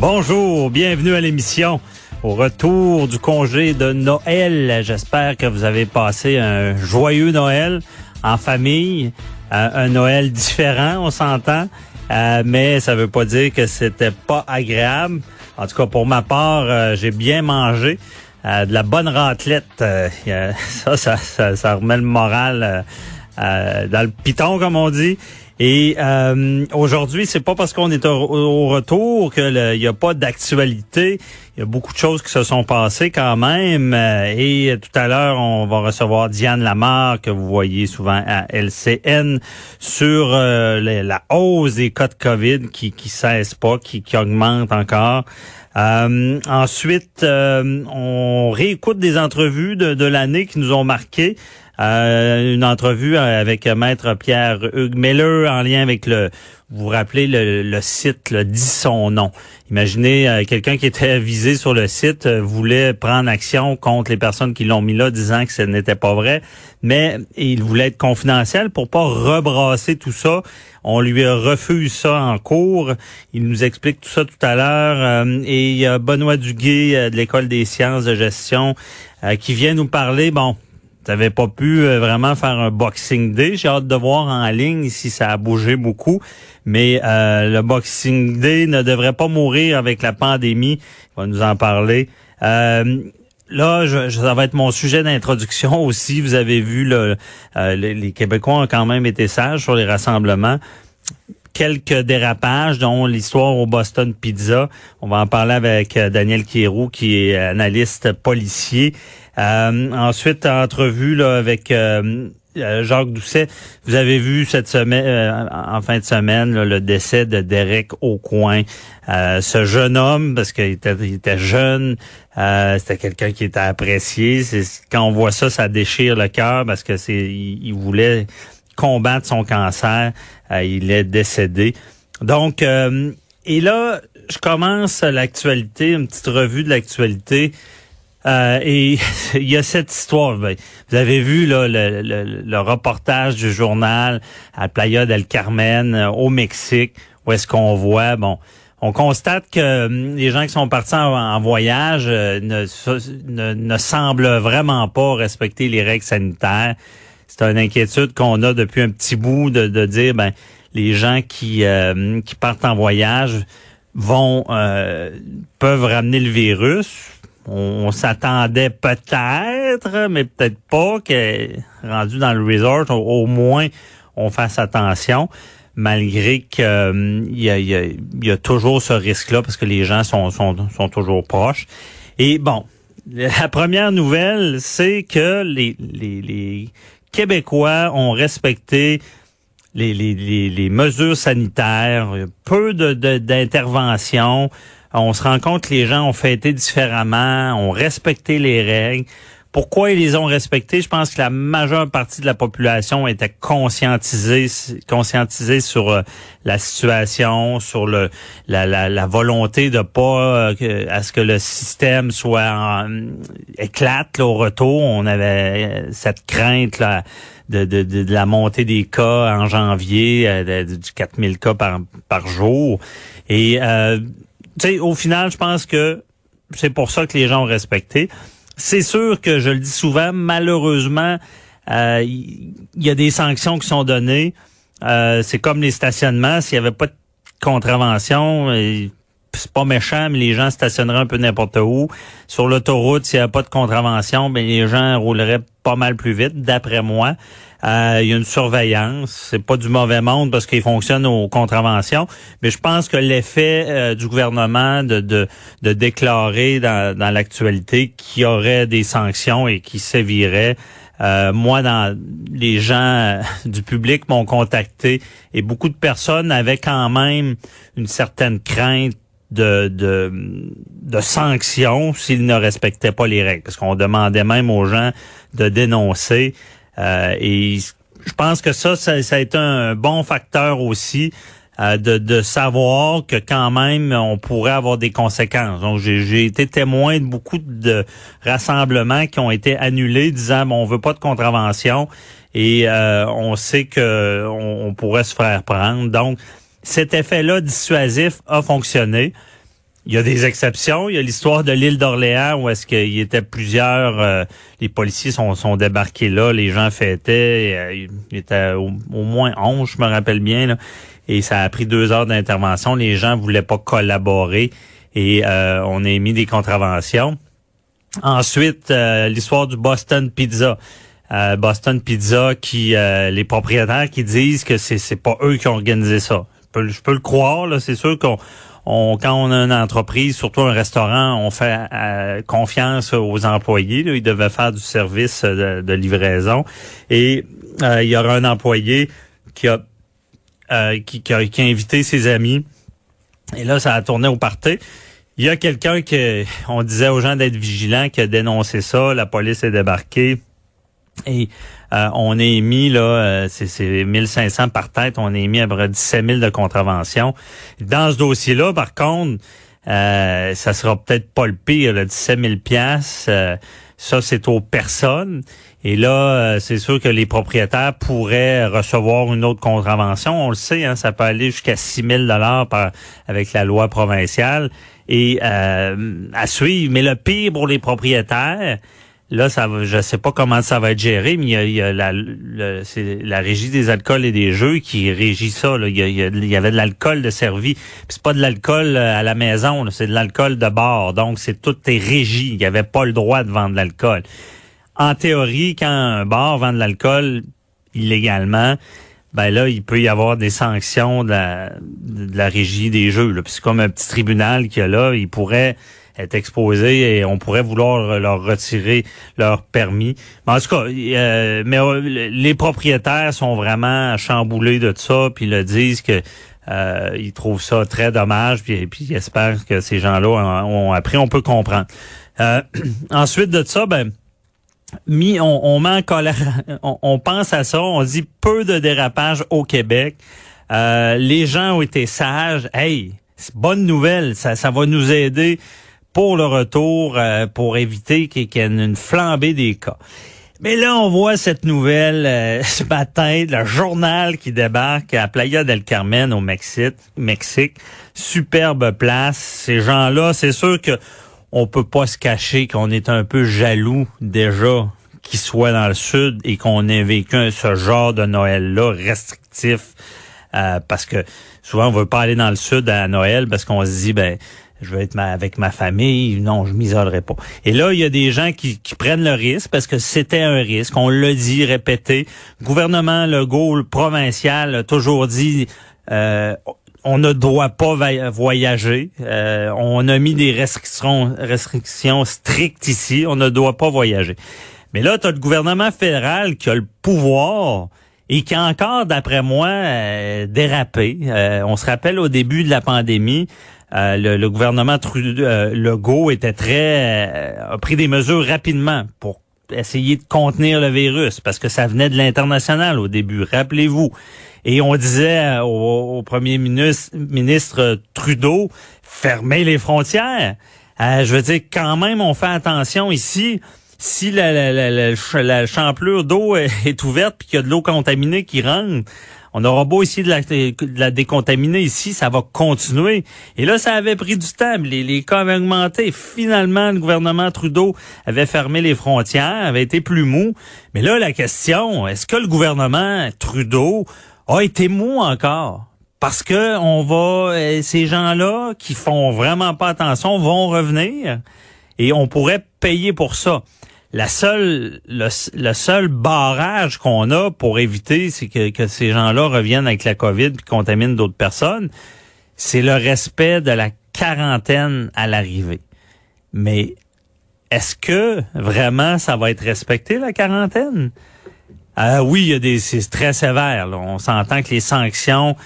Bonjour, bienvenue à l'émission. Au retour du congé de Noël, j'espère que vous avez passé un joyeux Noël en famille, euh, un Noël différent, on s'entend, euh, mais ça veut pas dire que c'était pas agréable. En tout cas, pour ma part, euh, j'ai bien mangé. de la bonne raclette, ça, ça, ça, ça, remet le moral dans le piton, comme on dit. Et euh, aujourd'hui, c'est pas parce qu'on est au, retour qu'il n'y a pas d'actualité. Il y a beaucoup de choses qui se sont passées quand même. Euh, et tout à l'heure, on va recevoir Diane Lamar, que vous voyez souvent à LCN, sur euh, la hausse des cas de COVID qui qui cesse pas, qui, qui augmente encore. Euh, ensuite, on réécoute des entrevues de, de l'année qui nous ont marqué. Euh, une entrevue avec Maître Pierre Hugues Miller en lien avec le, vous vous rappelez, le, site le dit son nom. Imaginez euh, quelqu'un qui était visé sur le site euh, voulait prendre action contre les personnes qui l'ont mis là, disant que ce n'était pas vrai, mais il voulait être confidentiel pour pas rebrasser tout ça. On lui refuse ça en cours. Il nous explique tout ça tout à l'heure. et il y Benoît Duguay de l'École des sciences de gestion qui vient nous parler, bon, T'avais pas pu euh, vraiment faire un Boxing Day. J'ai hâte de voir en ligne si ça a bougé beaucoup. Mais euh, le Boxing Day ne devrait pas mourir avec la pandémie. On va nous en parler. Euh, là, je, ça va être mon sujet d'introduction aussi. Vous avez vu, le, les, Québécois ont quand même été sages sur les rassemblements quelques dérapages, dont l'histoire au Boston Pizza. On va en parler avec Daniel Kierou, qui est analyste policier. Euh, ensuite, entrevue là, avec euh, euh, Jacques Doucet. Vous avez vu cette semaine, en fin de semaine, le décès de Derek Aucoin. ce jeune homme, parce qu'il était, il était jeune, c'était quelqu'un qui était apprécié. Quand on voit ça, ça déchire le cœur parce que c'est, il, voulait combattre son cancer. il est décédé. Donc, et là, je commence l'actualité, une petite revue de l'actualité. Euh, et il y a cette histoire. Ben, vous avez vu là, le, le, reportage du journal à Playa del Carmen euh, au Mexique, où est-ce qu'on voit, bon, on constate que hum, les gens qui sont partis en, voyage euh, ne, ne, semblent vraiment pas respecter les règles sanitaires. C'est une inquiétude qu'on a depuis un petit bout de, de dire, ben, les gens qui, qui partent en voyage vont peuvent ramener le virus on, s'attendait peut-être, mais peut-être pas que rendu dans le resort, au, moins on fasse attention, malgré qu'il euh, y, a, toujours ce risque-là parce que les gens sont, toujours proches. Et bon, la première nouvelle, c'est que les, Québécois ont respecté les, les, mesures sanitaires, peu d'interventions. De, on se rend compte que les gens ont fêté différemment, ont respecté les règles. Pourquoi ils les ont respectés? Je pense que la majeure partie de la population était conscientisée, conscientisée sur euh, la situation, sur le la, la, volonté de pas euh, à ce que le système soit éclate au retour. On avait euh, cette crainte là de, de, de, la montée des cas en janvier, du 4000 cas par, par jour. Et sais, au final, je pense que c'est pour ça que les gens ont respecté. C'est sûr que je le dis souvent, malheureusement, il euh, y, a des sanctions qui sont données. Euh, c'est comme les stationnements. S'il y avait pas de contravention, et c'est pas méchant, mais les gens stationneraient un peu n'importe où. Sur l'autoroute, s'il n'y a pas de contravention, ben les gens rouleraient pas mal plus vite, d'après moi. Euh, il y a une surveillance. C'est pas du mauvais monde parce qu'il fonctionne aux contraventions. Mais je pense que l'effet euh, du gouvernement de, de, de déclarer dans, dans l'actualité qu'il y aurait des sanctions et qui séviraient euh, moi, dans les gens du public m'ont contacté et beaucoup de personnes avaient quand même une certaine crainte de, de, de sanctions s'ils ne respectaient pas les règles. Parce qu'on demandait même aux gens de dénoncer. Euh, et je pense que ça, ça, a été un bon facteur aussi euh, de, de savoir que quand même on pourrait avoir des conséquences. Donc j'ai été témoin de beaucoup de rassemblements qui ont été annulés disant bon, on veut pas de contravention et euh, on sait que on pourrait se faire prendre. Donc cet effet-là dissuasif a fonctionné. Il y a des exceptions. Il y a l'histoire de l'île d'Orléans où est-ce qu'il y était plusieurs, euh, les policiers sont, sont débarqués là, les gens fêtaient, euh, il était au, moins 11, je me rappelle bien, là, et ça a pris deux heures d'intervention. Les gens voulaient pas collaborer et euh, on a émis des contraventions. Ensuite, l'histoire du Boston Pizza. Boston Pizza qui les propriétaires qui disent que c'est c'est pas eux qui ont organisé ça je peux le croire. Là, c'est sûr qu'on on, quand on a une entreprise, surtout un restaurant, on fait euh, confiance aux employés. Là. Ils devaient faire du service de, livraison. Et euh, il y aura un employé qui a, euh, qui, qui, a, qui a invité ses amis. Et là, ça a tourné au party. Il y a quelqu'un qui, on disait aux gens d'être vigilants, qui a dénoncé ça. La police est débarquée. Et euh, on a émis, là, euh, c'est 1500 par tête, on a émis à peu près 17 000 de contraventions. Dans ce dossier-là, par contre, euh, ça sera peut-être pas le pire, là, 17 000 piastres. ça, c'est aux personnes. Et là, c'est sûr que les propriétaires pourraient recevoir une autre contravention. On le sait, hein, ça peut aller jusqu'à 6 000 dollars avec la loi provinciale. Et à suivre. Mais le pire pour les propriétaires, Là, ça va, je sais pas comment ça va être géré, mais il y a, la, c'est la régie des alcools et des jeux qui régit ça. Il, y avait de l'alcool de servi. C'est pas de l'alcool euh, à la maison, c'est de l'alcool de bord. Donc, c'est tout est régi. Il n'y avait pas le droit de vendre de l'alcool. En théorie, quand un bar vend de l'alcool illégalement, ben là, il peut y avoir des sanctions de la, régie des jeux. C'est comme un petit tribunal qui a là, il pourrait est exposé et on pourrait vouloir leur retirer leur permis. Mais en tout cas, euh, mais euh, les propriétaires sont vraiment chamboulés de ça, puis le disent que euh, ils trouvent ça très dommage, puis, puis ils espèrent que ces gens-là ont, appris. On peut comprendre. ensuite de ça, ben mis, on, met en colère, on, pense à ça, on dit peu de dérapage au Québec. les gens ont été sages. Hey, bonne nouvelle, ça, ça va nous aider pour le retour, euh, pour éviter qu'il y ait une flambée des cas. Mais là, on voit cette nouvelle euh, ce matin, le journal qui débarque à Playa del Carmen au Mexique. Superbe place. Ces gens-là, c'est sûr que on peut pas se cacher qu'on est un peu jaloux déjà qu'ils soient dans le sud et qu'on ait vécu ce genre de Noël-là restrictif. Euh, parce que souvent on veut pas aller dans le sud à Noël parce qu'on se dit ben je veux être avec ma famille, non, je m'isolerai pas. Et là, il y a des gens qui, qui prennent le risque parce que c'était un risque. On l'a dit, répété. Le gouvernement Legault, provincial, a toujours dit euh, on ne doit pas voyager. Euh, on a mis des restrictions, restrictions strictes ici. On ne doit pas voyager. Mais là, tu as le gouvernement fédéral qui a le pouvoir et qui a encore, d'après moi, euh, dérapé. on se rappelle au début de la pandémie, euh, le, gouvernement Trudeau, euh, Legault était très euh, a pris des mesures rapidement pour essayer de contenir le virus parce que ça venait de l'international au début, rappelez-vous. Et on disait au, premier ministre, ministre Trudeau, fermez les frontières. je veux dire, quand même, on fait attention ici. Si la, la, la, la champlure d'eau est ouverte puis qu'il y a de l'eau contaminée qui rentre, on aura beau essayer de la, décontaminer ici, ça va continuer. Et là, ça avait pris du temps. Les, les cas avaient augmenté. Finalement, le gouvernement Trudeau avait fermé les frontières, avait été plus mou. Mais là, la question, est-ce que le gouvernement Trudeau a été mou encore? parce que on va euh, ces gens-là qui font vraiment pas attention vont revenir et on pourrait payer pour ça. La seule, le, seul barrage qu'on a pour éviter, c'est que, que, ces gens-là reviennent avec la COVID et contaminent d'autres personnes, c'est le respect de la quarantaine à l'arrivée. Mais est-ce que vraiment ça va être respecté la quarantaine? Euh, oui, il y a des, c'est très sévère. On s'entend que les sanctions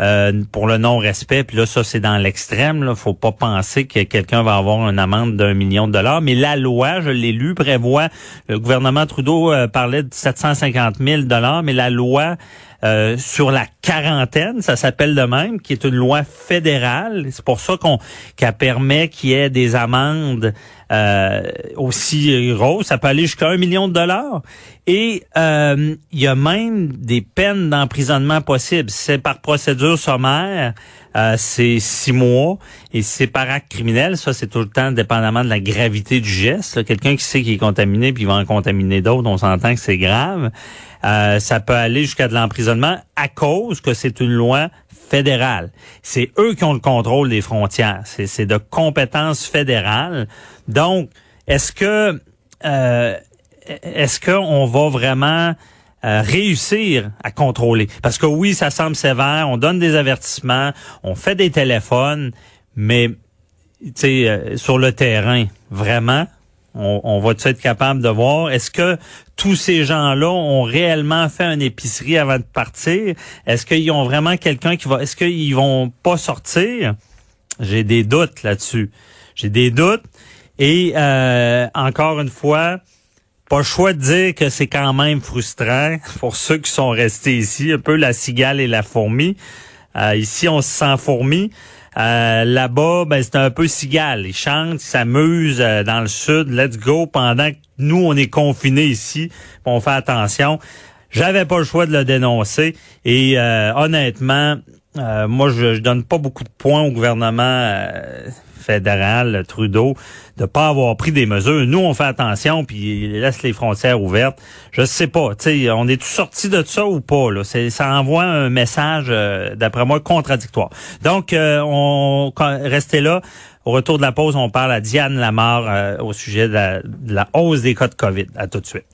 euh, pour le non-respect. Puis là, ça, c'est dans l'extrême. Là. faut pas penser que quelqu'un va avoir une amende d'un million de dollars. Mais la loi, je l'ai lu, prévoit, le gouvernement Trudeau euh, parlait de 750 000 dollars, mais la loi euh, sur la quarantaine, ça s'appelle de même, qui est une loi fédérale. C'est pour ça qu'on qu'elle permet qu'il y ait des amendes euh, aussi grosses. Ça peut aller jusqu'à un million de dollars. Et euh, il y a même des peines d'emprisonnement possibles. C'est par procédure sommaire. Euh, c'est six mois et c'est par acte criminel. Ça, c'est tout le temps dépendamment de la gravité du geste. Quelqu'un qui sait qu'il est contaminé puis il va en contaminer d'autres, on s'entend que c'est grave. Euh, ça peut aller jusqu'à de l'emprisonnement à cause que c'est une loi fédérale. C'est eux qui ont le contrôle des frontières. C'est de compétences fédérales. Donc, est-ce que euh, est-ce qu'on va vraiment euh, réussir à contrôler. Parce que oui, ça semble sévère, on donne des avertissements, on fait des téléphones, mais euh, sur le terrain, vraiment, on, on va être capable de voir? Est-ce que tous ces gens-là ont réellement fait une épicerie avant de partir? Est-ce qu'ils ont vraiment quelqu'un qui va Est-ce qu'ils vont pas sortir? J'ai des doutes là-dessus. J'ai des doutes et euh, encore une fois, pas le choix de dire que c'est quand même frustrant pour ceux qui sont restés ici, un peu la cigale et la fourmi. Euh, ici, on se sent fourmi. Euh, là-bas, ben, c'est un peu cigale. Ils chantent, ils s'amusent euh, dans le sud. Let's go. Pendant que nous, on est confinés ici, on fait attention. J'avais pas le choix de le dénoncer. Et honnêtement, moi, je, je donne pas beaucoup de points au gouvernement fédéral, Trudeau, de pas avoir pris des mesures. Nous, on fait attention, puis il laisse les frontières ouvertes. Je sais pas, tu on est tous sortis de ça ou pas là? Ça envoie un message, euh, d'après moi, contradictoire. Donc, euh, on restez là. Au retour de la pause, on parle à Diane Lamar euh, au sujet de la, de la hausse des cas de COVID. À tout de suite.